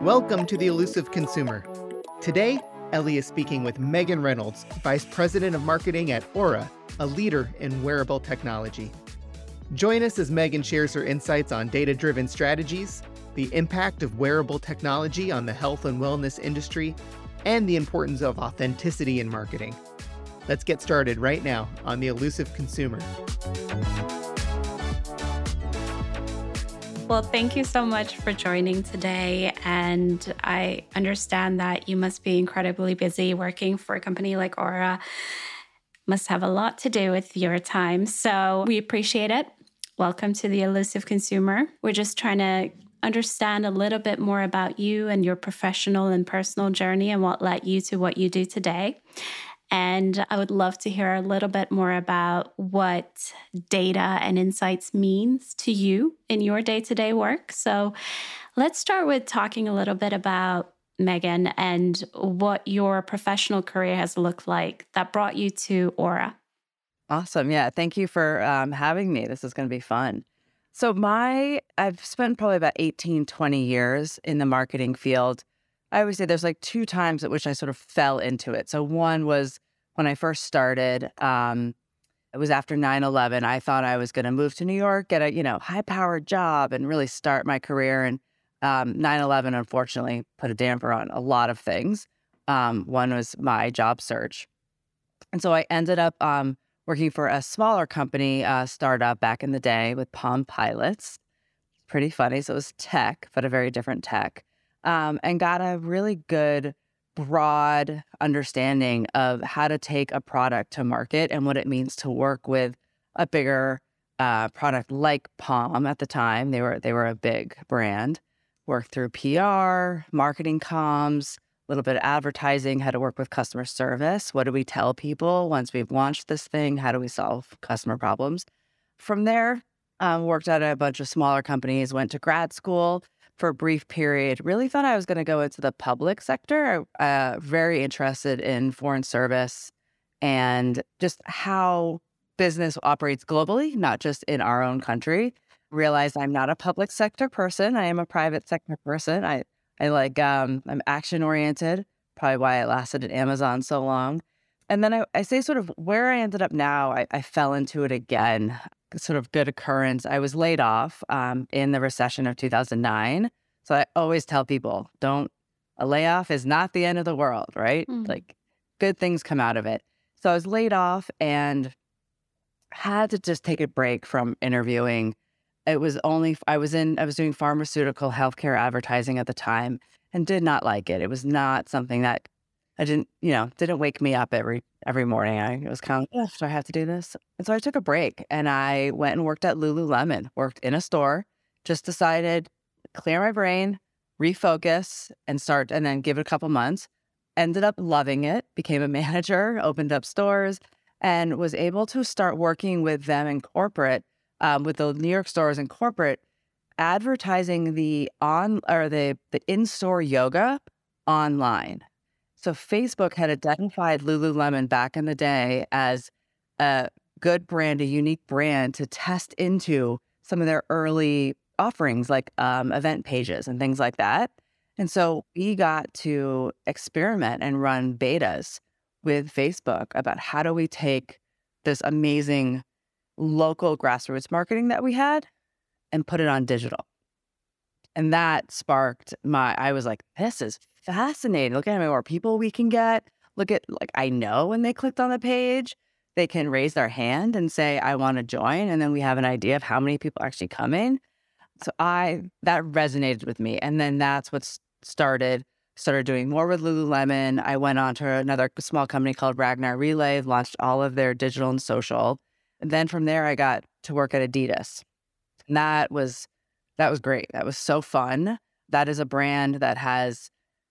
Welcome to The Elusive Consumer. Today, Ellie is speaking with Meghan Reynolds, Vice President of Marketing at Oura, a leader in wearable technology. Join us as Meghan shares her insights on data driven strategies, the impact of wearable technology on the health and wellness industry, and the importance of authenticity in marketing. Let's get started right now on The Elusive Consumer. Well, thank you so much for joining today. And I understand that you must be incredibly busy working for a company like Oura. Must have a lot to do with your time. So we appreciate it. Welcome to the Elusive Consumer. We're just trying to understand a little bit more about you and your professional and personal journey and what led you to what you do today. And I would love to hear a little bit more about what data and insights means to you in your day to day work. So let's start with talking a little bit about Meghan and what your professional career has looked like that brought you to Oura. Awesome. Yeah. Thank you for um, having me. This is going to be fun. So, my, I've spent probably about 18, 20 years in the marketing field. I always say there's like two times at which I sort of fell into it. So one was when I first started. Um, it was after 9-11 i thought i was going to move to new york get a you know high powered job and really start my career and um, 9-11 unfortunately put a damper on a lot of things. Um, one was my job search. And so i ended up um, working for a smaller company uh, startup back in the day with palm pilots. Pretty funny so it was tech but a very different tech. Um, and got a really good, broad understanding of how to take a product to market and what it means to work with a bigger uh, product like Palm at the time. They were they were a big brand. Worked through PR, marketing comms, a little bit of advertising, how to work with customer service. What do we tell people once we've launched this thing? How do we solve customer problems? From there, um, worked at a bunch of smaller companies, went to grad school, for a brief period. Really thought I was going to go into the public sector. Uh, very interested in foreign service and just how business operates globally, not just in our own country. Realized I'm not a public sector person. I am a private sector person. I I like um, I'm action oriented. Probably why I lasted at Amazon so long. And then I, I say sort of where I ended up now, I, I fell into it again sort of good occurrence. I was laid off um, in the recession of 2009. So I always tell people don't, a layoff is not the end of the world, right? Mm. Like good things come out of it. So I was laid off and had to just take a break from interviewing. It was only, I was in, I was doing pharmaceutical healthcare advertising at the time and did not like it. It was not something that I didn't, you know, didn't wake me up every every morning. I was kind of, do I have to do this? And so I took a break and I went and worked at Lululemon, worked in a store, just decided clear my brain, refocus, and start, and then give it a couple months. Ended up loving it, became a manager, opened up stores, and was able to start working with them in corporate, um, with the New York stores in corporate, advertising the on or the the in store yoga online. So Facebook had identified Lululemon back in the day as a good brand, a unique brand to test into some of their early offerings like um, event pages and things like that. And so we got to experiment and run betas with Facebook about how do we take this amazing local grassroots marketing that we had and put it on digital. And that sparked my, I was like, this is fascinating. Look at how many more people we can get. Look at, like, I know when they clicked on the page, they can raise their hand and say, I want to join. And then we have an idea of how many people actually coming. So I, that resonated with me. And then that's what started, started doing more with Lululemon. I went on to another small company called Ragnar Relay, launched all of their digital and social. And then from there, I got to work at Adidas. And that was that was great. That was so fun. That is a brand that has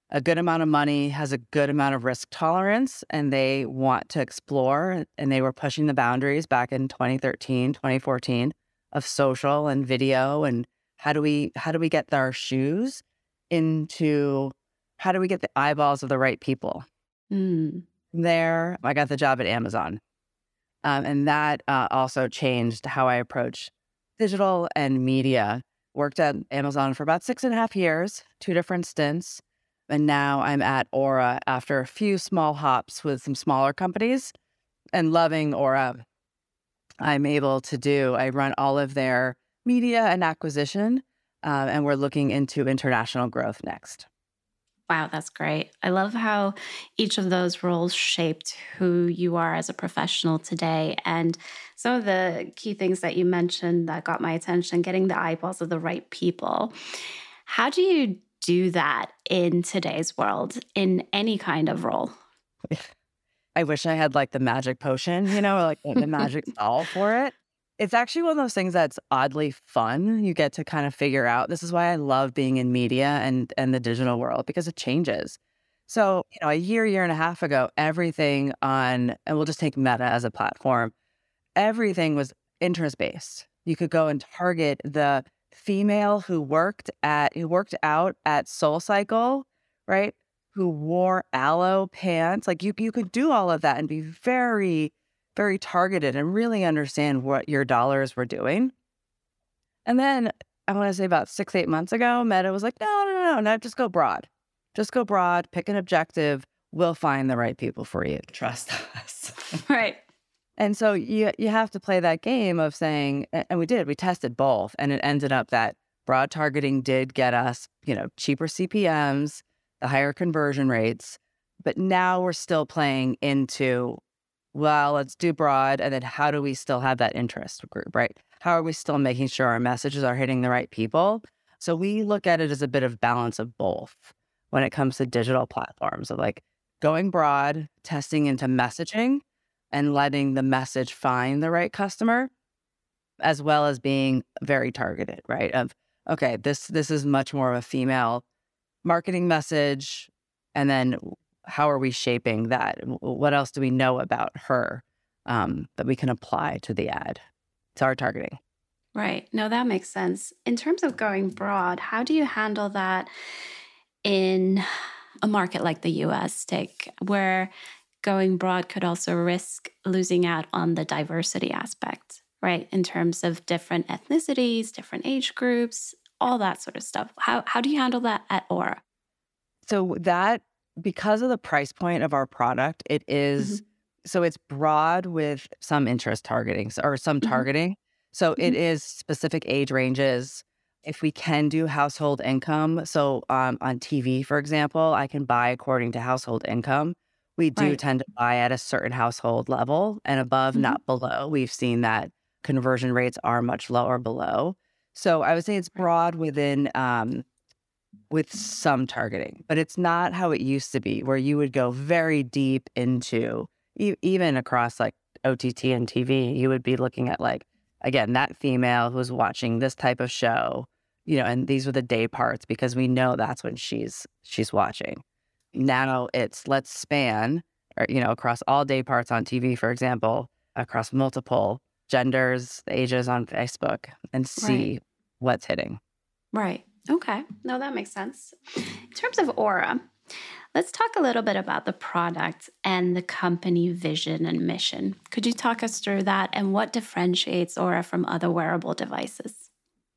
a good amount of money, has a good amount of risk tolerance, and they want to explore. And they were pushing the boundaries back in 2013, 2014 of social and video and how do we how do we get our shoes into how do we get the eyeballs of the right people mm. there i got the job at amazon um, and that uh, also changed how i approach digital and media worked at Amazon for about six and a half years, two different stints. And now I'm at Oura after a few small hops with some smaller companies and loving Oura. I'm able to do, I run all of their media and acquisition, uh, and we're looking into international growth next. Wow, that's great. I love how each of those roles shaped who you are as a professional today. And some of the key things that you mentioned that got my attention getting the eyeballs of the right people. How do you do that in today's world in any kind of role? I wish I had like the magic potion, you know, like the magic solve for it. It's actually one of those things that's oddly fun. You get to kind of figure out. This is why I love being in media and and the digital world because it changes. So, you know, a year, year and a half ago, everything on, and we'll just take Meta as a platform, everything was interest based. You could go and target the female who worked at, who worked out at Soul Cycle, right? Who wore Alo pants. Like you, you could do all of that and be very very targeted and really understand what your dollars were doing. And then I want to say about six, eight months ago, Meta was like, no, no, no, no, just go broad. Just go broad, pick an objective. We'll find the right people for you. Trust us. right. And so you you have to play that game of saying, and we did, we tested both, and it ended up that broad targeting did get us, you know, cheaper CPMs, the higher conversion rates. But now we're still playing into well, let's do broad. And then how do we still have that interest group, right? How are we still making sure our messages are hitting the right people? So we look at it as a bit of balance of both when it comes to digital platforms of like going broad, testing into messaging and letting the message find the right customer, as well as being very targeted, right? Of okay, this this is much more of a female marketing message. And then how are we shaping that? What else do we know about her um, that we can apply to the ad, to our targeting? Right. No, that makes sense. In terms of going broad, how do you handle that in a market like the US, take where going broad could also risk losing out on the diversity aspect, right? In terms of different ethnicities, different age groups, all that sort of stuff. How how do you handle that at Oura? So that because of the price point of our product, it is, mm-hmm. so it's broad with some interest targeting or some mm-hmm. targeting. So mm-hmm. it is specific age ranges. If we can do household income, so um, on TV, for example, I can buy according to household income. We do right. tend to buy at a certain household level and above, mm-hmm. not below. We've seen that conversion rates are much lower below. So I would say it's broad within um, with some targeting, but it's not how it used to be, where you would go very deep into e- even across like OTT and TV. You would be looking at like again that female who's watching this type of show, you know, and these were the day parts because we know that's when she's she's watching. Now it's let's span, or you know, across all day parts on TV, for example, across multiple genders, ages on Facebook, and see right. what's hitting. Right. Okay. No, that makes sense. In terms of Oura, let's talk a little bit about the product and the company vision and mission. Could you talk us through that and what differentiates Oura from other wearable devices?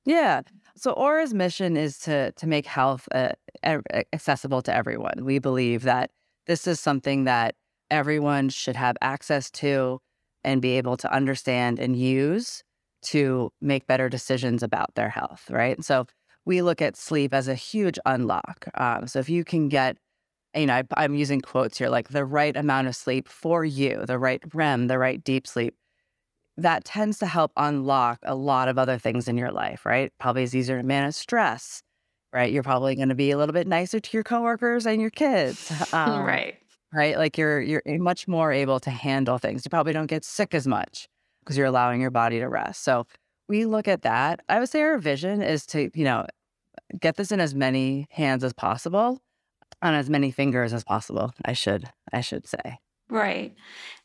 Yeah. So Oura's mission is to to make health uh, accessible to everyone. We believe that this is something that everyone should have access to and be able to understand and use to make better decisions about their health, right? So we look at sleep as a huge unlock. Um, so if you can get, you know, I, am using quotes here, like the right amount of sleep for you, the right REM, the right deep sleep, that tends to help unlock a lot of other things in your life, right? Probably is easier to manage stress, right? You're probably going to be a little bit nicer to your coworkers and your kids, um, right? Right, like you're you're much more able to handle things. You probably don't get sick as much because you're allowing your body to rest. So we look at that. I would say our vision is to, you know, get this in as many hands as possible on as many fingers as possible, I should I should say. Right.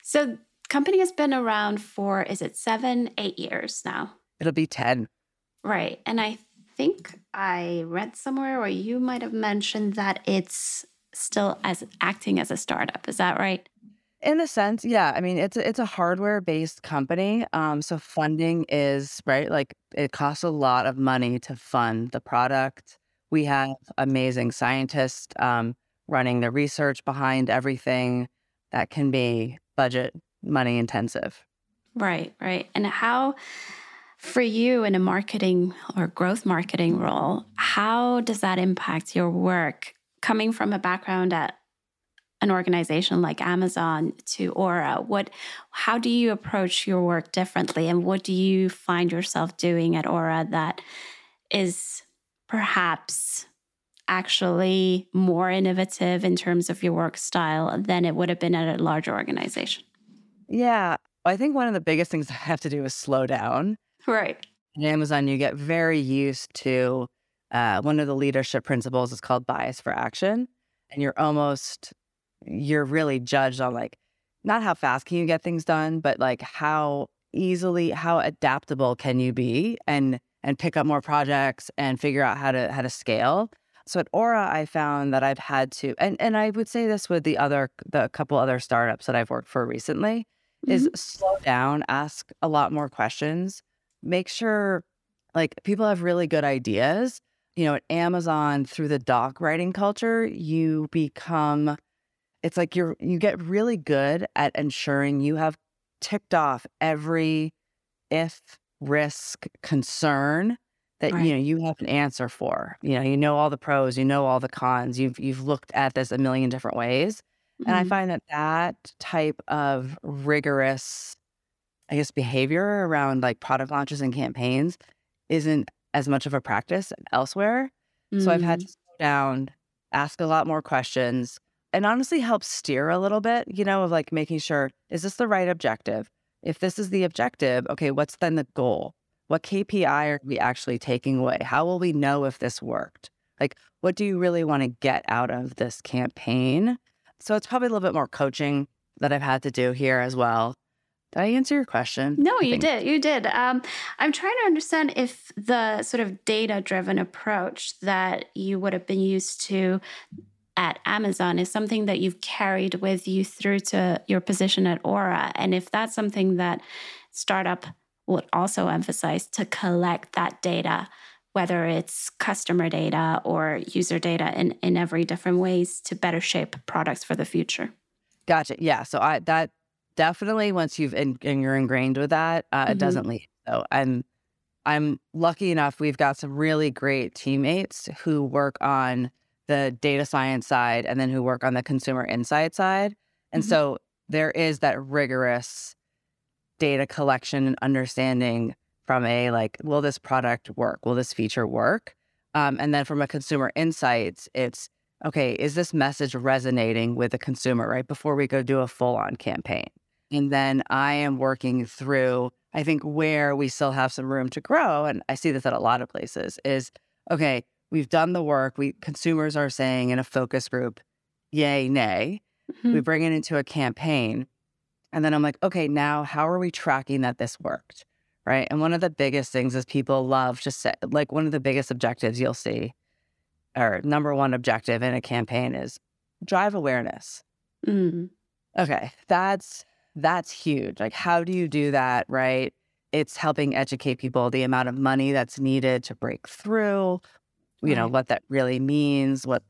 So company has been around for is it 7 8 years now? It'll be 10. Right. And I think I read somewhere or you might have mentioned that it's still as acting as a startup. Is that right? In a sense, yeah. I mean, it's a, it's a hardware based company. Um, so funding is right. Like it costs a lot of money to fund the product. We have amazing scientists um, running the research behind everything that can be budget money intensive. Right, right. And how, for you in a marketing or growth marketing role, how does that impact your work coming from a background at an organization like Amazon to Oura? What how do you approach your work differently and what do you find yourself doing at Oura that is perhaps actually more innovative in terms of your work style than it would have been at a larger organization? Yeah, I think one of the biggest things I have to do is slow down. Right. At Amazon, you get very used to uh, one of the leadership principles is called bias for action. And you're almost, you're really judged on like, not how fast can you get things done, but like how easily, how adaptable can you be and and pick up more projects and figure out how to how to scale. So at Oura, I found that I've had to, and and I would say this with the other the couple other startups that I've worked for recently, mm-hmm. is slow down, ask a lot more questions, make sure like people have really good ideas, you know, at Amazon through the doc writing culture, you become it's like you're you get really good at ensuring you have ticked off every if risk concern that right. you know you have an answer for. You know, you know all the pros, you know all the cons. You've you've looked at this a million different ways. Mm-hmm. And I mm-hmm. find that that type of rigorous I guess behavior around like product launches and campaigns isn't as much of a practice elsewhere. Mm. So I've had mm. to slow down, ask a lot more questions, and honestly help steer a little bit, you know, of like making sure is this the right objective? If this is the objective, okay, what's then the goal? What KPI are we actually taking away? How will we know if this worked? Like, what do you really want to get out of this campaign? So it's probably a little bit more coaching that I've had to do here as well. Did I answer your question? No, you did. You did. Um, I'm trying to understand if the sort of data driven approach that you would have been used to at Amazon is something that you've carried with you through to your position at Oura. And if that's something that startup would also emphasize to collect that data, whether it's customer data or user data in, in every different ways to better shape products for the future. Gotcha. Yeah. So I that definitely once you've in, and you're ingrained with that, uh, mm-hmm. it doesn't leave. So I'm I'm lucky enough we've got some really great teammates who work on the data science side and then who work on the consumer insight side. And mm-hmm. so there is that rigorous data collection and understanding from a like, will this product work? Will this feature work? Um, and then from a consumer insights, it's okay, is this message resonating with the consumer right before we go do a full on campaign? And then I am working through, I think, where we still have some room to grow. And I see this at a lot of places is okay, we've done the work. We consumers are saying in a focus group, yay, nay. Mm-hmm. We bring it into a campaign. And then I'm like, okay, now how are we tracking that this worked? Right. And one of the biggest things is people love to say, like, one of the biggest objectives you'll see, or number one objective in a campaign is drive awareness. Mm. Okay. That's that's huge. Like, how do you do that? Right. It's helping educate people the amount of money that's needed to break through, you right. know, what that really means, what,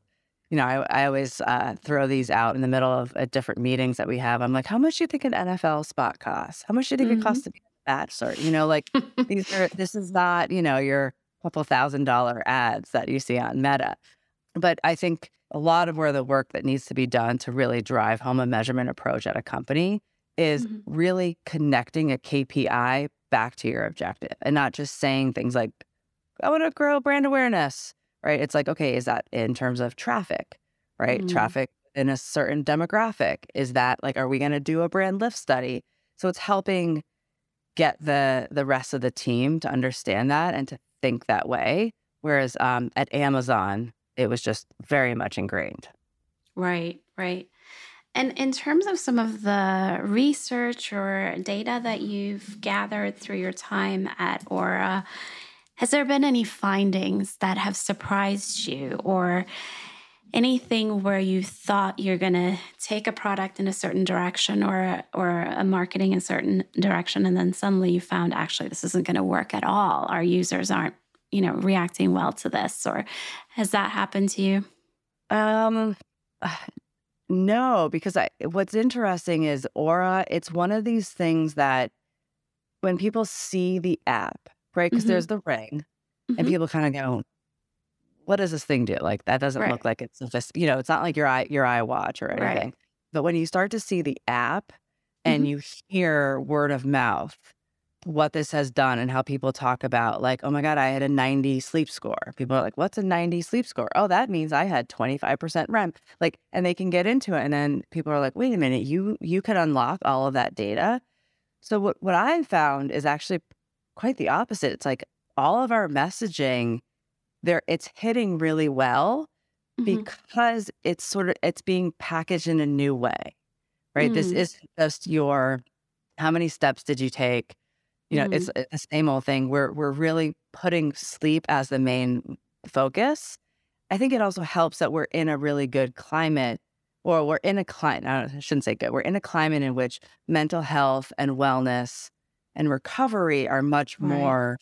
you know, I, I always uh, throw these out in the middle of uh, different meetings that we have. I'm like, how much do you think an NFL spot costs? How much do you think mm-hmm. it costs to be a bachelor? You know, like these are, this is not, you know, your couple thousand dollar ads that you see on Meta. But I think a lot of where the work that needs to be done to really drive home a measurement approach at a company is mm-hmm. really connecting a KPI back to your objective and not just saying things like, I want to grow brand awareness, right? It's like, okay, is that in terms of traffic, right? Mm-hmm. Traffic in a certain demographic. Is that like, are we going to do a brand lift study? So it's helping get the the rest of the team to understand that and to think that way. Whereas um, at Amazon, it was just very much ingrained. Right, right. And in terms of some of the research or data that you've gathered through your time at Oura, has there been any findings that have surprised you or anything where you thought you're going to take a product in a certain direction or or a marketing in a certain direction and then suddenly you found actually this isn't going to work at all. Our users aren't you know reacting well to this or has that happened to you? Um no because i what's interesting is oura it's one of these things that when people see the app right because mm-hmm. there's the ring mm-hmm. and people kind of go what does this thing do? Like that doesn't right. look like it's sophisticated. You know, it's not like your eye your eye watch or anything. Right. But when you start to see the app and mm-hmm. you hear word of mouth, what this has done and how people talk about like, oh my God, I had a 90 sleep score. People are like, what's a 90 sleep score? Oh, that means I had 25% REM. Like, and they can get into it. And then people are like, wait a minute, you you can unlock all of that data. So what, what I found is actually quite the opposite. It's like all of our messaging there it's hitting really well mm-hmm. because it's sort of it's being packaged in a new way right mm. this is just your how many steps did you take you know mm. it's the same old thing we're we're really putting sleep as the main focus i think it also helps that we're in a really good climate or we're in a climate I shouldn't say good we're in a climate in which mental health and wellness and recovery are much right. more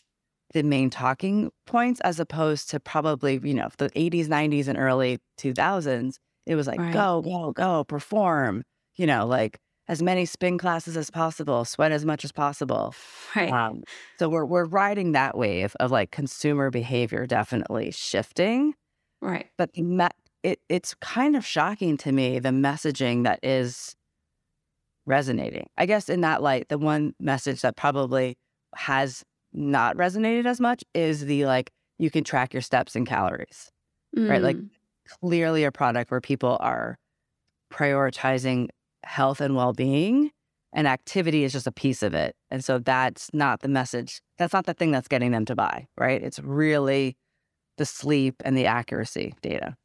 the main talking points as opposed to probably, you know, the 80s, 90s, and early 2000s. It was like, right. go, go, go, perform, you know, like as many spin classes as possible, sweat as much as possible. Right. Um, so we're, we're riding that wave of like consumer behavior definitely shifting. Right. But the me- it, it's kind of shocking to me the messaging that is resonating. I guess in that light, the one message that probably has not resonated as much is the like you can track your steps and calories, mm. right? Like mm. clearly a product where people are prioritizing health and well being, and activity is just a piece of it. And so that's not the message. That's not the thing that's getting them to buy, right? It's really the sleep and the accuracy data.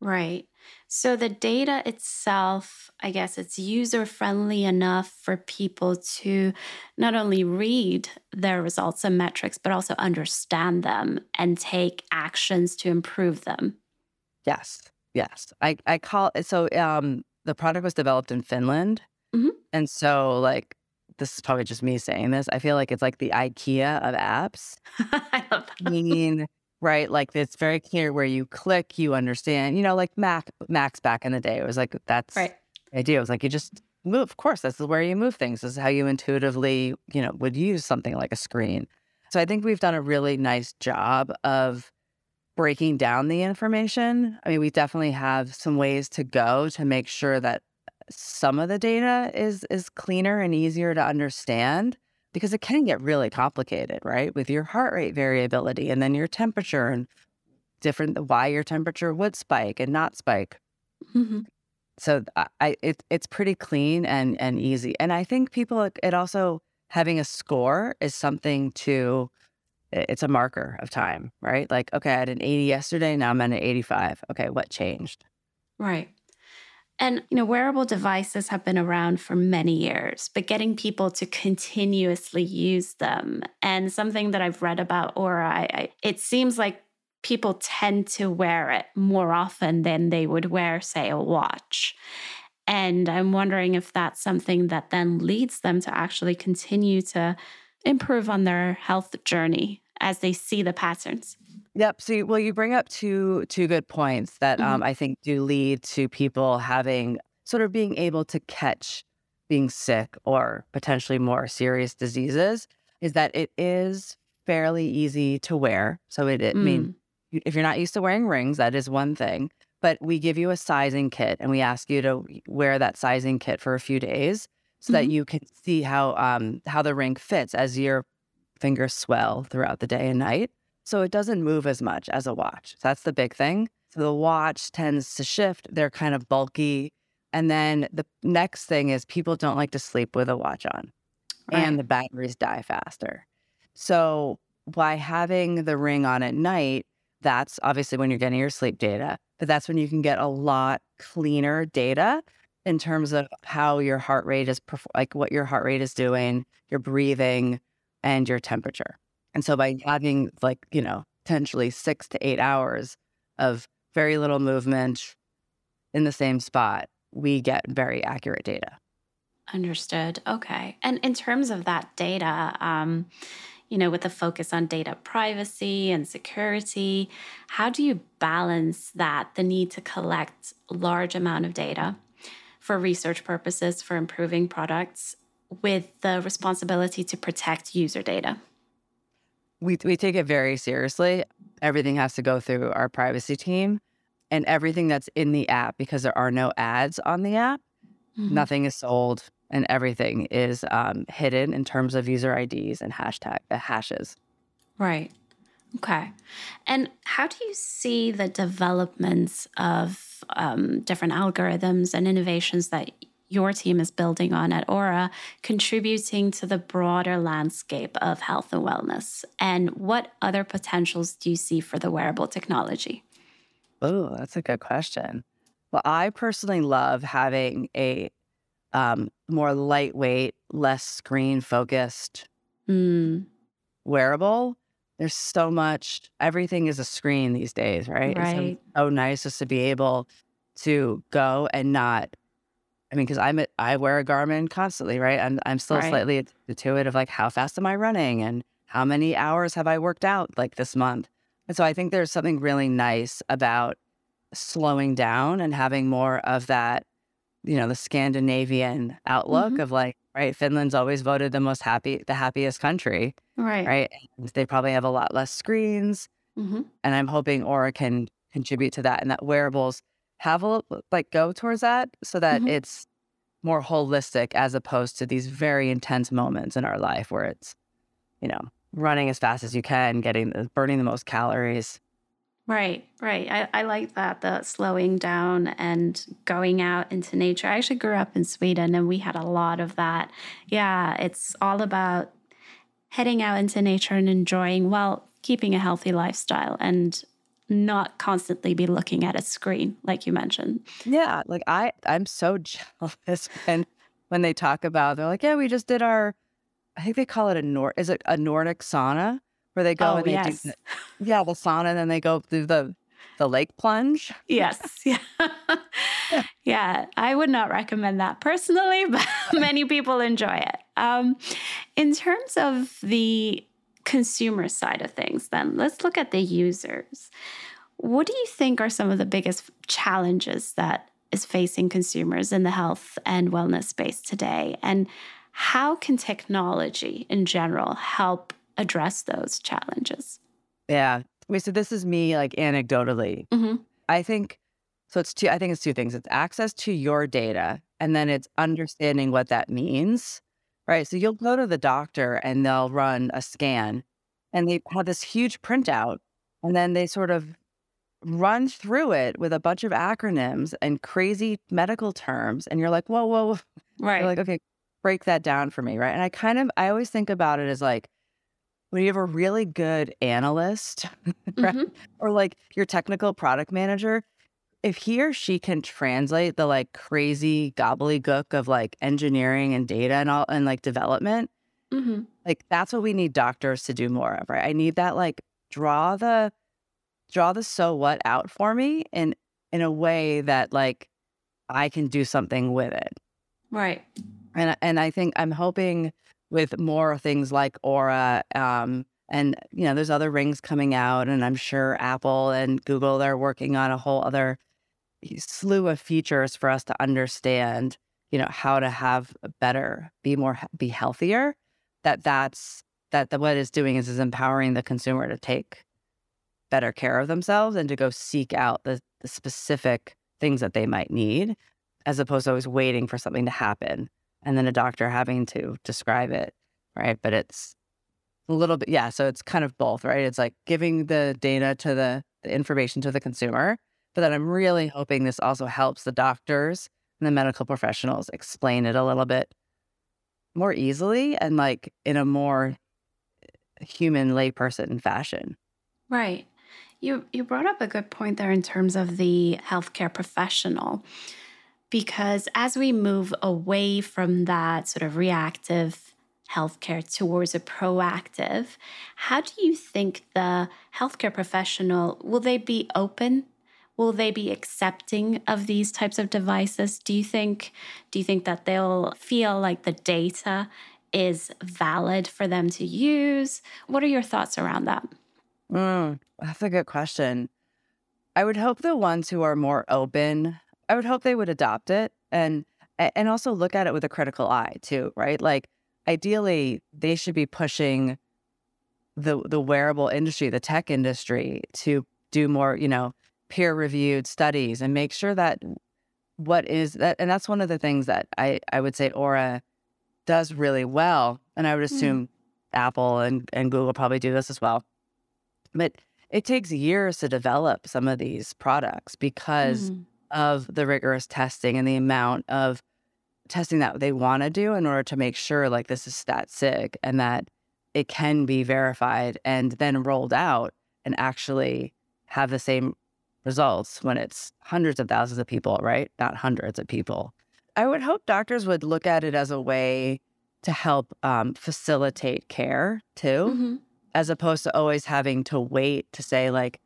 Right. So the data itself, I guess it's user friendly enough for people to not only read their results and metrics, but also understand them and take actions to improve them. Yes. Yes. I, I call it so um the product was developed in Finland. Mm-hmm. And so like this is probably just me saying this. I feel like it's like the IKEA of apps. I love that. Meaning right? Like it's very clear where you click, you understand. You know, like Mac Macs back in the day, it was like that's right. the idea. It was like you just move. Of course, this is where you move things. This is how you intuitively, you know, would use something like a screen. So I think we've done a really nice job of breaking down the information. I mean, we definitely have some ways to go to make sure that some of the data is is cleaner and easier to understand because it can get really complicated, right? With your heart rate variability and then your temperature and different why your temperature would spike and not spike. Mm-hmm. So I it, it's pretty clean and and easy. And I think people it also having a score is something to it's a marker of time, right? Like okay, I had an 80 yesterday, now I'm at an 85. Okay, what changed? Right. And, you know, wearable devices have been around for many years, but getting people to continuously use them. And something that I've read about Oura, I, I, it seems like people tend to wear it more often than they would wear, say, a watch. And I'm wondering if that's something that then leads them to actually continue to improve on their health journey as they see the patterns. Yep. So, well, you bring up two two good points that mm-hmm. um, I think do lead to people having sort of being able to catch being sick or potentially more serious diseases. Is that it is fairly easy to wear. So it, it mm. mean if you're not used to wearing rings, that is one thing. But we give you a sizing kit and we ask you to wear that sizing kit for a few days so mm-hmm. that you can see how um, how the ring fits as your fingers swell throughout the day and night. So it doesn't move as much as a watch. So that's the big thing. So the watch tends to shift. They're kind of bulky. And then the next thing is people don't like to sleep with a watch on, right. and the batteries die faster. So by having the ring on at night, that's obviously when you're getting your sleep data, but that's when you can get a lot cleaner data in terms of how your heart rate is, like what your heart rate is doing, your breathing, and your temperature. And so by having like, you know, potentially six to eight hours of very little movement, in the same spot, we get very accurate data. Understood. Okay. And in terms of that data, um, you know, with the focus on data privacy and security, how do you balance that, the need to collect large amount of data for research purposes for improving products with the responsibility to protect user data? We, we take it very seriously. Everything has to go through our privacy team and everything that's in the app because there are no ads on the app. Mm-hmm. Nothing is sold and everything is um, hidden in terms of user IDs and hashtag uh, hashes. Right. Okay. And how do you see the developments of um, different algorithms and innovations that your team is building on at Oura, contributing to the broader landscape of health and wellness? And what other potentials do you see for the wearable technology? Oh, that's a good question. Well, I personally love having a um, more lightweight, less screen focused mm. wearable. There's so much, everything is a screen these days, right? Right. So, so nice just to be able to go and not, I mean, because I'm a, I wear a Garmin constantly, right? I'm, I'm still right. slightly intuitive, like how fast am I running and how many hours have I worked out like this month? And so I think there's something really nice about slowing down and having more of that you know the Scandinavian outlook mm-hmm. of like right Finland's always voted the most happy the happiest country right right and they probably have a lot less screens mm-hmm. and I'm hoping Oura can contribute to that and that wearables have a like go towards that so that mm-hmm. it's more holistic as opposed to these very intense moments in our life where it's you know running as fast as you can getting the burning the most calories Right, right. I, I like that, the slowing down and going out into nature. I actually grew up in Sweden and we had a lot of that. Yeah, it's all about heading out into nature and enjoying while keeping a healthy lifestyle and not constantly be looking at a screen, like you mentioned. Yeah, like I, I'm so jealous when when they talk about they're like, yeah, we just did our, I think they call it a Nord, is it a Nordic sauna? where they go oh, and they yes. do yeah the sauna and then they go through the the lake plunge. Yes. Yeah. yeah. I would not recommend that personally, but many people enjoy it. Um, in terms of the consumer side of things, then let's look at the users. What do you think are some of the biggest challenges that is facing consumers in the health and wellness space today? And how can technology in general help address those challenges. Yeah. Wait, so this is me like anecdotally. Mm-hmm. I think so. It's two, I think it's two things. It's access to your data and then it's understanding what that means. Right. So you'll go to the doctor and they'll run a scan and they have this huge printout and then they sort of run through it with a bunch of acronyms and crazy medical terms. And you're like, whoa, whoa, Right. You're like, okay, break that down for me. Right. And I kind of, I always think about it as like, when you have a really good analyst right? mm-hmm. or like your technical product manager, if he or she can translate the like crazy gobbledygook of like engineering and data and all and like development, mm-hmm. like that's what we need doctors to do more of, right? I need that like draw the draw the so what out for me in in a way that like I can do something with it. Right. And and I think I'm hoping with more things like Oura Um, and you know, there's other rings coming out, and I'm sure Apple and Google they're working on a whole other slew of features for us to understand, you know, how to have better, be more, be healthier. That that's that what it's doing is is empowering the consumer to take better care of themselves and to go seek out the, the specific things that they might need, as opposed to always waiting for something to happen and then a doctor having to describe it, right? But it's a little bit, yeah. So it's kind of both, right? It's like giving the data to the, the information to the consumer, but then I'm really hoping this also helps the doctors and the medical professionals explain it a little bit more easily and like in a more eh, human layperson fashion. Right. You you brought up a good point there in terms of the healthcare professional because as we move away from that sort of reactive healthcare towards a proactive, how do you think the healthcare professional will they be open will they be accepting of these types of devices? Do you think do you think that they'll feel like the data is valid for them to use? What are your thoughts around that? Mm, that's a good question. I would hope the ones who are more open, I would hope they would adopt it and and also look at it with a critical eye too, right? Like ideally they should be pushing the the wearable industry, the tech industry to do more, you know, peer reviewed studies and make sure that what is that and that's one of the things that I I would say Oura does really well and I would hmm. assume mm. Apple and and Google probably do this as well. But it takes years to develop some of these products because mm. of the rigorous testing and the amount of testing that they want to do in order to make sure like this is stat sig and that it can be verified and then rolled out and actually have the same results when it's hundreds of thousands of people, right? Not hundreds of people. I would hope doctors would look at it as a way to help um, facilitate care too, mm-hmm. as opposed to always having to wait to say, like,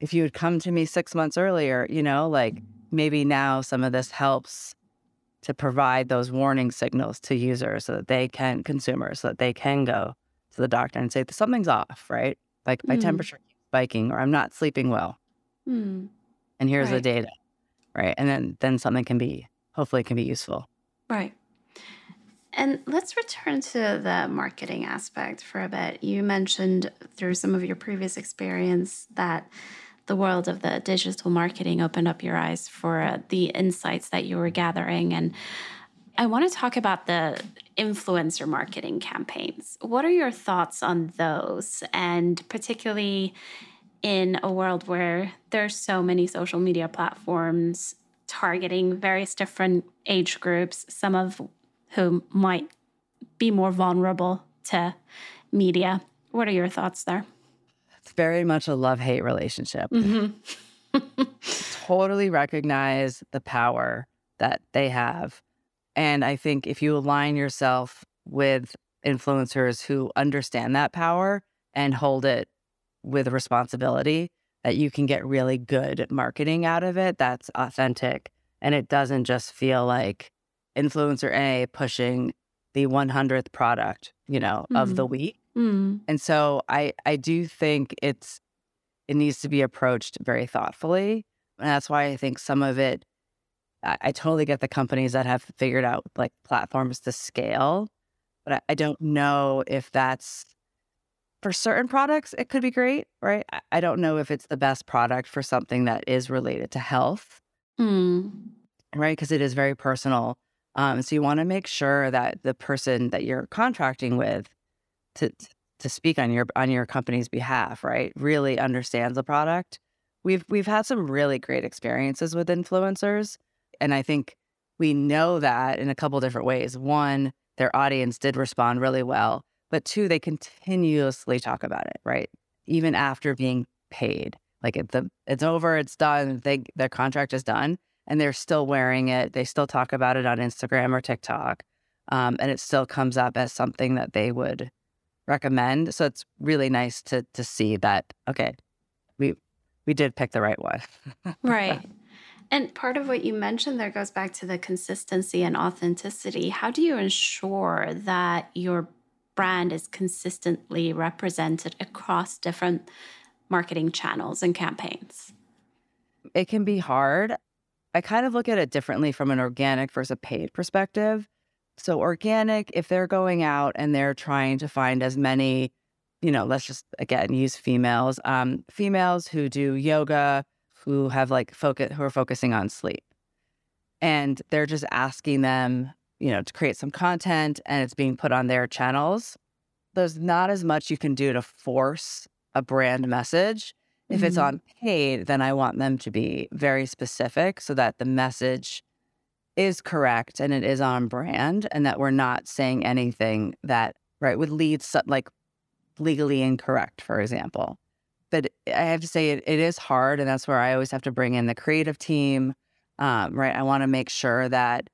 if you had come to me six months earlier, you know, like maybe now some of this helps to provide those warning signals to users so that they can, consumers, so that they can go to the doctor and say, something's off, right? Like my mm. temperature keeps spiking or I'm not sleeping well. Mm. And here's right. the data, right? And then then something can be hopefully can be useful. Right. And let's return to the marketing aspect for a bit. You mentioned through some of your previous experience that the world of the digital marketing opened up your eyes for uh, the insights that you were gathering. And I want to talk about the influencer marketing campaigns. What are your thoughts on those? And particularly in a world where there's so many social media platforms targeting various different age groups, some of whom might be more vulnerable to media. What are your thoughts there? It's very much a love hate relationship. Mm-hmm. totally recognize the power that they have. And I think if you align yourself with influencers who understand that power and hold it with responsibility that you can get really good marketing out of it that's authentic and it doesn't just feel like influencer A pushing the 100th product, you know, mm. of the mm-hmm. week. Mm. And so I I do think it's it needs to be approached very thoughtfully. And that's why I think some of it I, I totally get the companies that have figured out like platforms to scale, but I, I don't know if that's for certain products, it could be great, right? I don't know if it's the best product for something that is related to health, mm. right? Because it is very personal. Um, so you want to make sure that the person that you're contracting with to to speak on your on your company's behalf, right, really understands the product. We've we've had some really great experiences with influencers, and I think we know that in a couple different ways. One, their audience did respond really well but two, they continuously talk about it, right? Even after being paid. Like if the it's over, it's done, they their contract is done, and they're still wearing it. They still talk about it on Instagram or TikTok. Um, and it still comes up as something that they would recommend. So it's really nice to to see that, okay, we we did pick the right one. right. And part of what you mentioned there goes back to the consistency and authenticity. How do you ensure that your brand is consistently represented across different marketing channels and campaigns? It can be hard. I kind of look at it differently from an organic versus a paid perspective. So, organic, if they're going out and they're trying to find as many, you know, let's just again use females, um, females who do yoga, who have like focus, who are focusing on sleep. And they're just asking them, you know, to create some content and it's being put on their channels, there's not as much you can do to force a brand message. If mm-hmm. it's on paid, then I want them to be very specific so that the message is correct and it is on brand and that we're not saying anything that right would lead like legally incorrect for example but i have to say it, it is hard and that's where i always have to bring in the creative team um, right i want to make sure that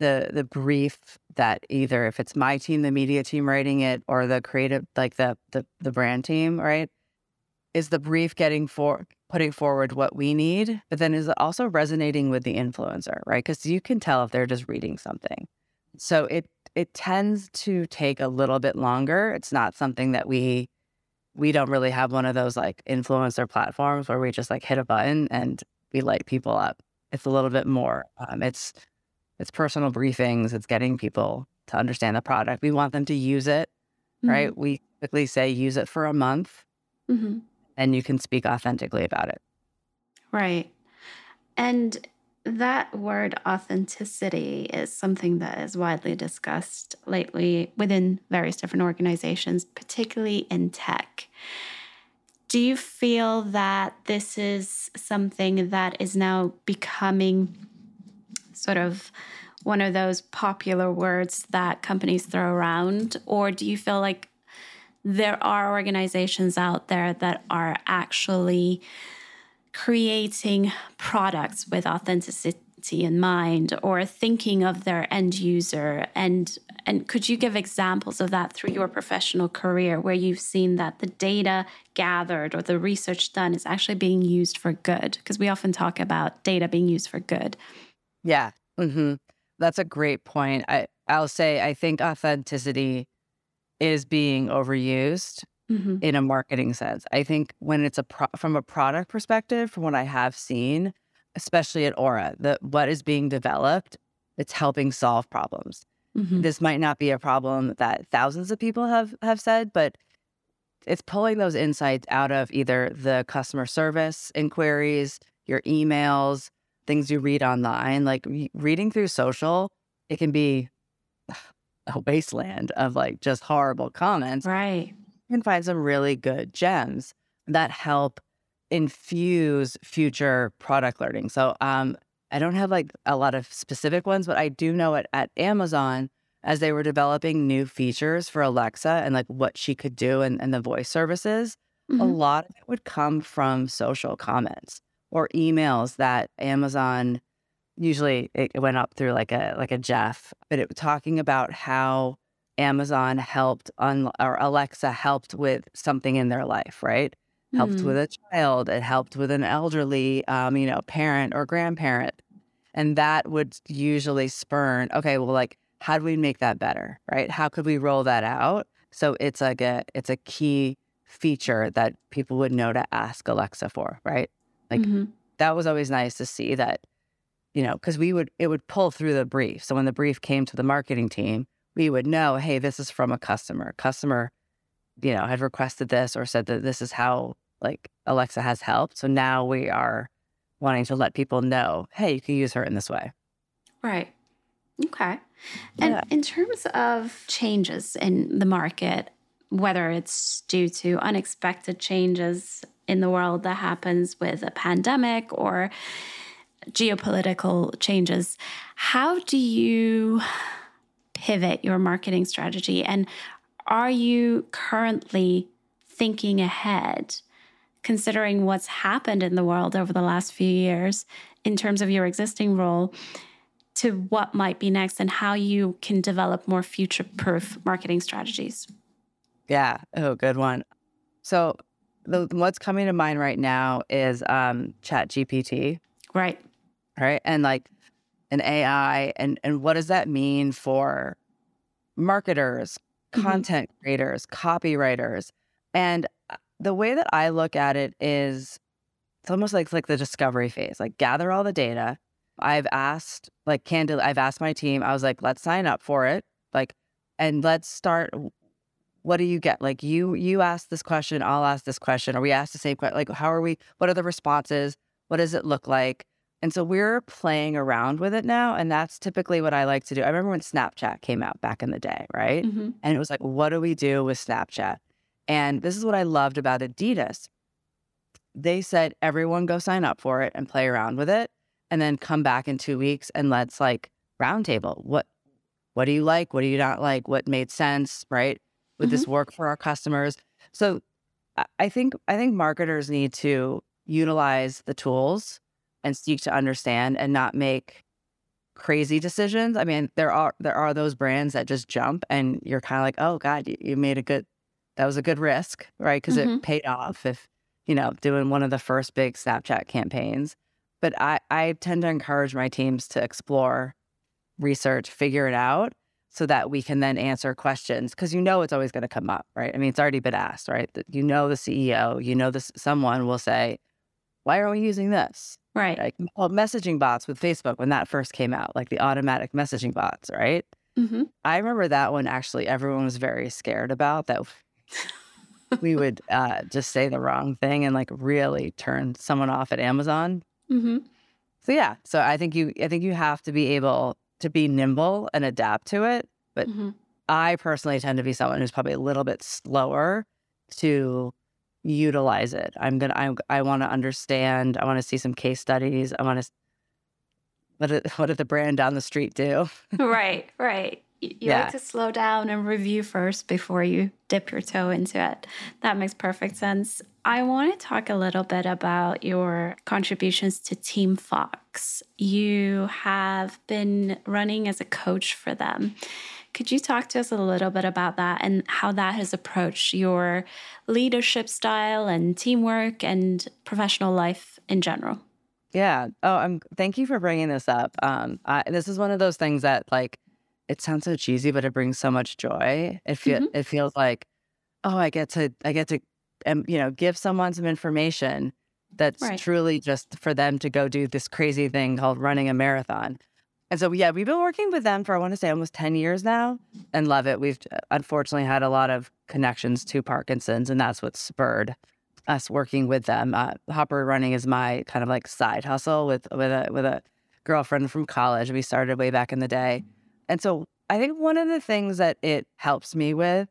the the brief that either if it's my team, the media team writing it, or the creative, like the the the brand team, right? is the brief getting for putting forward what we need, but then is it also resonating with the influencer, right? Because you can tell if they're just reading something. So it it tends to take a little bit longer. It's not something that we we don't really have one of those like influencer platforms where we just like hit a button and we light people up. It's a little bit more. Um, it's it's personal briefings. It's getting people to understand the product. We want them to use it, mm-hmm. right? We typically say use it for a month, mm-hmm. and you can speak authentically about it. Right, and that word authenticity is something that is widely discussed lately within various different organizations, particularly in tech. Do you feel that this is something that is now becoming sort of one of those popular words that companies throw around? Or do you feel like there are organizations out there that are actually creating products with authenticity in mind or thinking of their end user? And and could you give examples of that through your professional career where you've seen that the data gathered or the research done is actually being used for good? Because we often talk about data being used for good yeah mm-hmm. that's a great point i i'll say i think authenticity is being overused mm-hmm. in a marketing sense. I think when it's a pro- from a product perspective, from what I have seen, especially at Oura, that what is being developed, it's helping solve problems. Mm-hmm. This might not be a problem that thousands of people have have said, but it's pulling those insights out of either the customer service inquiries, your emails, things you read online. Like reading through social, it can be a wasteland of like just horrible comments. Right You can find some really good gems that help infuse future product learning. So um, I don't have like a lot of specific ones, but I do know it at Amazon as they were developing new features for Alexa and like what she could do and, and the voice services. Mm-hmm. A lot of it would come from social comments or emails that Amazon usually it went up through like a like a Jeff, but it was talking about how Amazon helped on or Alexa helped with something in their life, right? Mm-hmm. Helped with a child, it helped with an elderly, um, you know, parent or grandparent, and that would usually spurn. Okay, well, like, how do we make that better, right? How could we roll that out so it's like a it's a key feature that people would know to ask Alexa for, right? Like mm-hmm. that was always nice to see that, you know, because we would it would pull through the brief. So when the brief came to the marketing team, we would know, hey, this is from a customer. Customer, you know, had requested this or said that this is how like Alexa has helped. So now we are wanting to let people know, hey, you can use her in this way. Right. Okay. And yeah. in terms of changes in the market, whether it's due to unexpected changes in the world that happens with a pandemic or geopolitical changes, how do you pivot your marketing strategy? And are you currently thinking ahead, considering what's happened in the world over the last few years in terms of your existing role? To what might be next and how you can develop more future proof marketing strategies. Yeah. Oh, good one. So, the, what's coming to mind right now is um, Chat GPT. Right. Right. And like an AI and and what does that mean for marketers, mm-hmm. content creators, copywriters? And uh, the way that I look at it is it's almost like like the discovery phase. Like gather all the data. I've asked like candidly, I've asked my team. I was like, let's sign up for it. Like, and let's start. What do you get? Like you you ask this question, I'll ask this question, or we ask the same question. Like, how are we? What are the responses? What does it look like? And so we're playing around with it now. And that's typically what I like to do. I remember when Snapchat came out back in the day, right? Mm-hmm. And it was like, what do we do with Snapchat? And this is what I loved about Adidas. They said, everyone go sign up for it and play around with it. And then come back in two weeks and let's like roundtable. What what do you like? What do you not like? What made sense? Right? Would mm-hmm. this work for our customers? So I think I think marketers need to utilize the tools and seek to understand and not make crazy decisions. I mean, there are there are those brands that just jump and you're kind of like, "Oh god, you, you, made a good that was a good risk, right? Because mm-hmm. it paid off if you know, doing one of the first big Snapchat campaigns. But I, I tend to encourage my teams to explore, research, figure it out so that we can then answer questions because you know it's always going to come up, right? I mean, it's already been asked, right? You know, the CEO, you know, this someone will say, "Why are we using this?" Right. Like well, messaging bots with Facebook when that first came out, like the automatic messaging bots, right? Mm-hmm. I remember that one actually. Everyone was very scared about that. we would uh, just say the wrong thing and like really turn someone off at Amazon. Mm-hmm. So yeah, so I think you, I think you have to be able to be nimble and adapt to it. But Mm-hmm. I personally tend to be someone who's probably a little bit slower to utilize it. I'm gonna. I I want to understand. I want to see some case studies. I want to. What did what did the brand down the street do? right, right. You, you Yeah. like to slow down and review first before you dip your toe into it. That makes perfect sense. I want to talk a little bit about your contributions to Team Fox. You have been running as a coach for them. Could you talk to us a little bit about that and how that has approached your leadership style and teamwork and professional life in general? Yeah. Oh, I'm. Thank you for bringing this up. Um, I, this is one of those things that like, it sounds so cheesy, but it brings so much joy. It feel it feels like, oh, I get to I get to, um, you know, give someone some information that's Right. truly just for them to go do this crazy thing called running a marathon. And so, yeah, we've been working with them for I want to say almost ten years now, and love it. We've uh, unfortunately had a lot of connections to Parkinson's, and that's what spurred us working with them. Uh, Hopper Running is my kind of like side hustle with with a with a girlfriend from college. We started way back in the day, and so I think one of the things that it helps me with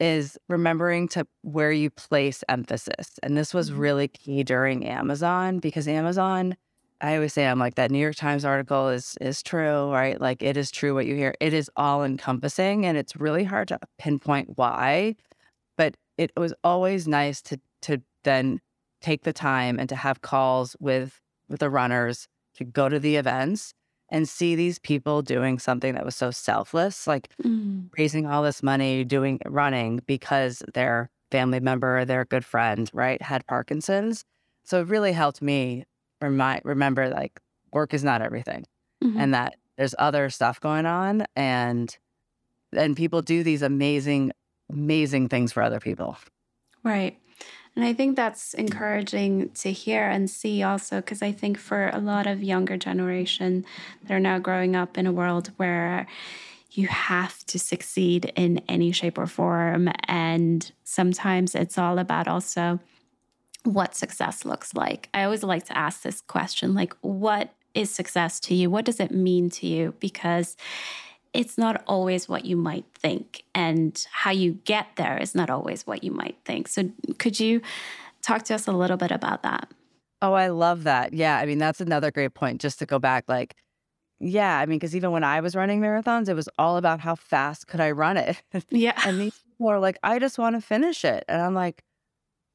is remembering to where you place emphasis. And this was Mhm. really key during Amazon because Amazon. I always say I'm like that New York Times article is is true, right? Like it is true what you hear. It is all encompassing and it's really hard to pinpoint why, but it was always nice to to then take the time and to have calls with with the runners to go to the events and see these people doing something that was so selfless, like raising all this money, doing running because their family member, or their good friend, right, had Parkinson's. So it really helped me remind remember like work is not everything Mhm. and that there's other stuff going on and and people do these amazing amazing things for other people. Right. And I think that's encouraging to hear and see also, because I think for a lot of younger generation, they're now growing up in a world where you have to succeed in any shape or form. And sometimes it's all about also what success looks like. I always like to ask this question like, what is success to you? What does it mean to you? Because it's not always what you might think, and how you get there is not always what you might think. So, could you talk to us a little bit about that? Oh, I love that. Yeah, I mean that's another great point just to go back like yeah, I mean cuz even when I was running marathons it was all about how fast could I run it. Yeah. and these people are like I just want to finish it. And I'm like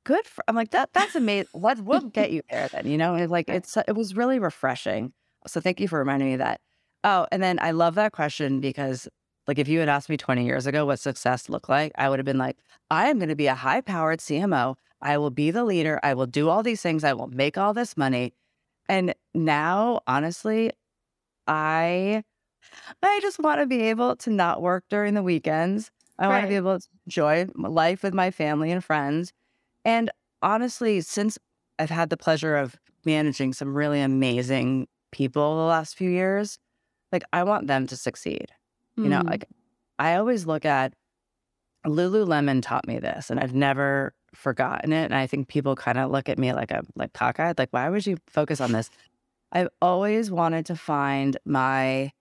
good for I'm like that that's amazing. What will get you there then, you know? And like it's it was really refreshing. So thank you for reminding me that. Oh, and then I love that question because like if you had asked me 20 years ago what success looked like, I would have been like, I am going to be a high-powered CMO. I will be the leader. I will do all these things. I will make all this money. And now, honestly, I I just want to be able to not work during the weekends. I want to be able to enjoy life with my family and friends. And honestly, since I've had the pleasure of managing some really amazing people the last few years, like I want them to succeed. You know, Mm. like I always look at Lululemon taught me this, and I've never forgotten it. And I think people kind of look at me like I'm like cockeyed, like why would you focus on this? I've always wanted to find my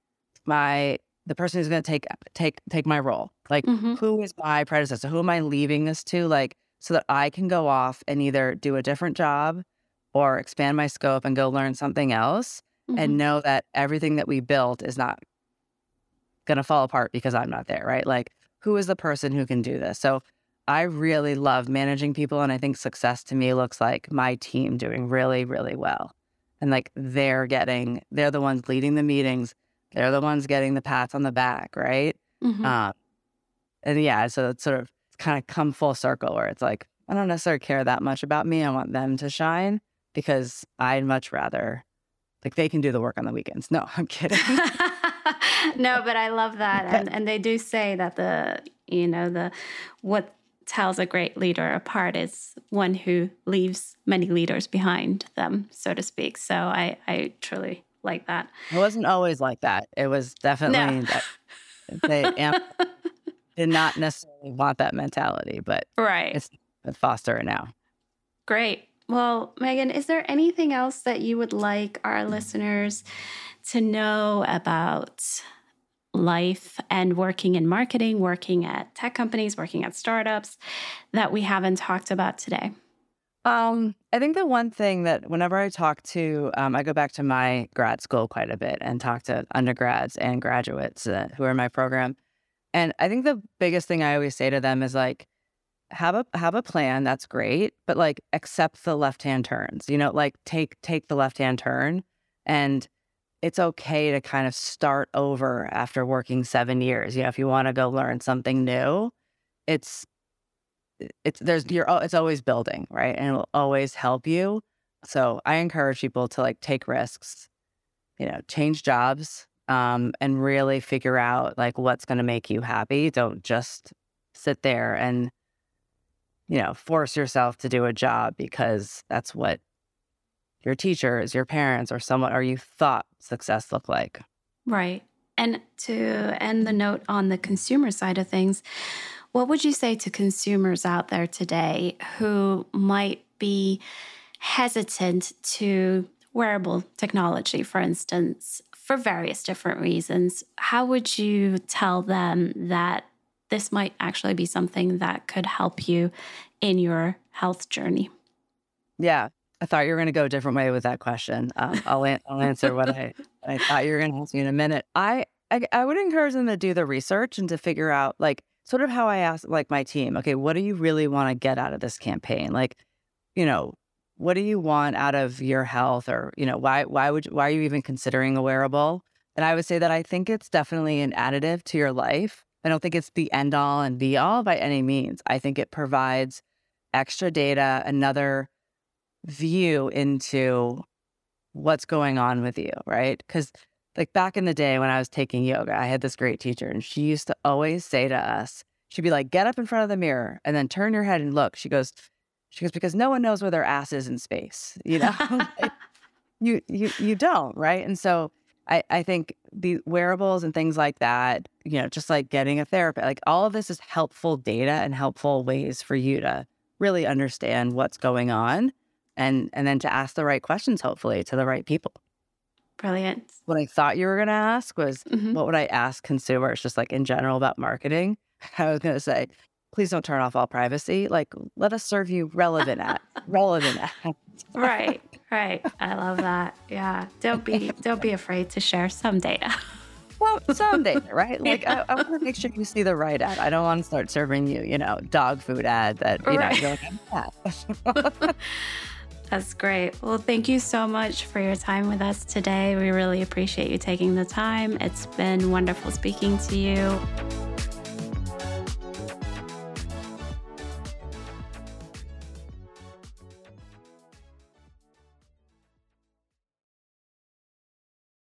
my the person who's going to take take take my role. Like Mhm. who is my predecessor? Who am I leaving this to? Like so that I can go off and either do a different job or expand my scope and go learn something else Mhm. and know that everything that we built is not going to fall apart because I'm not there, right? Like, who is the person who can do this? So, I really love managing people. And I think success to me looks like my team doing really, really well. And like they're getting, they're the ones leading the meetings, they're the ones getting the pats on the back, right? Mhm. Um, and yeah, so it's sort of kind of come full circle where it's like I don't necessarily care that much about me. I want them to shine because I'd much rather like they can do the work on the weekends. No, I'm kidding. no, but I love that. And and they do say that the you know, the what tells a great leader apart is one who leaves many leaders behind them, so to speak. So I, I truly like that. It wasn't always like that. It was definitely no. that they amp- did not necessarily want that mentality, but right, it's foster it now. Great. Well, Meghan, is there anything else that you would like our listeners to know about life and working in marketing, working at tech companies, working at startups that we haven't talked about today? Um, I think the one thing that whenever I talk to, um, I go back to my grad school quite a bit and talk to undergrads and graduates uh, who are in my program. And I think the biggest thing I always say to them is like, have a have a plan that's great but like accept the left hand turns you know like take take the left hand turn and it's okay to kind of start over after working seven years. You know, if you want to go learn something new, it's it's there's you're it's always building, right? And it will always help you. So I encourage people to like take risks, you know, change jobs, um, and really figure out like what's going to make you happy. Don't just sit there and you know force yourself to do a job because that's what your teachers, your parents, or someone, or you thought success looked like. Right. And to end the note on the consumer side of things, what would you say to consumers out there today who might be hesitant to wearable technology, for instance, for various different reasons? How would you tell them that this might actually be something that could help you in your health journey? Yeah, I thought you were going to go a different way with that question. Um, I'll, an- I'll answer what I, I thought you were going to ask me in a minute. I, I, I would encourage them to do the research and to figure out like sort of how I ask like my team, okay, what do you really want to get out of this campaign? Like, you know, what do you want out of your health or, you know, why why would why are you even considering a wearable? And I would say that I think it's definitely an additive to your life. I don't think it's the end all and be all by any means. I think it provides extra data, another view into what's going on with you, right? Because like back in the day when I was taking yoga, I had this great teacher and she used to always say to us, she'd be like, get up in front of the mirror and then turn your head and look. She goes, she goes, because no one knows where their ass is in space, you know? you you you don't, right? And so I, I think the wearables and things like that, you know, just like getting a therapist, like all of this is helpful data and helpful ways for you to really understand what's going on and and then to ask the right questions hopefully to the right people. Brilliant. What i thought you were going to ask was mm-hmm. what would i ask consumers just like in general about marketing? I was going to say please don't turn off all privacy like let us serve you relevant at relevant at right right i love that yeah don't be don't be afraid to share some data well, some data, right? Like, yeah. I, I want to make sure you see the right ad. I don't want to start serving you, you know, dog food ad that, you right. know, you're like, That's great. Well, thank you so much for your time with us today. We really appreciate you taking the time. It's been wonderful speaking to you.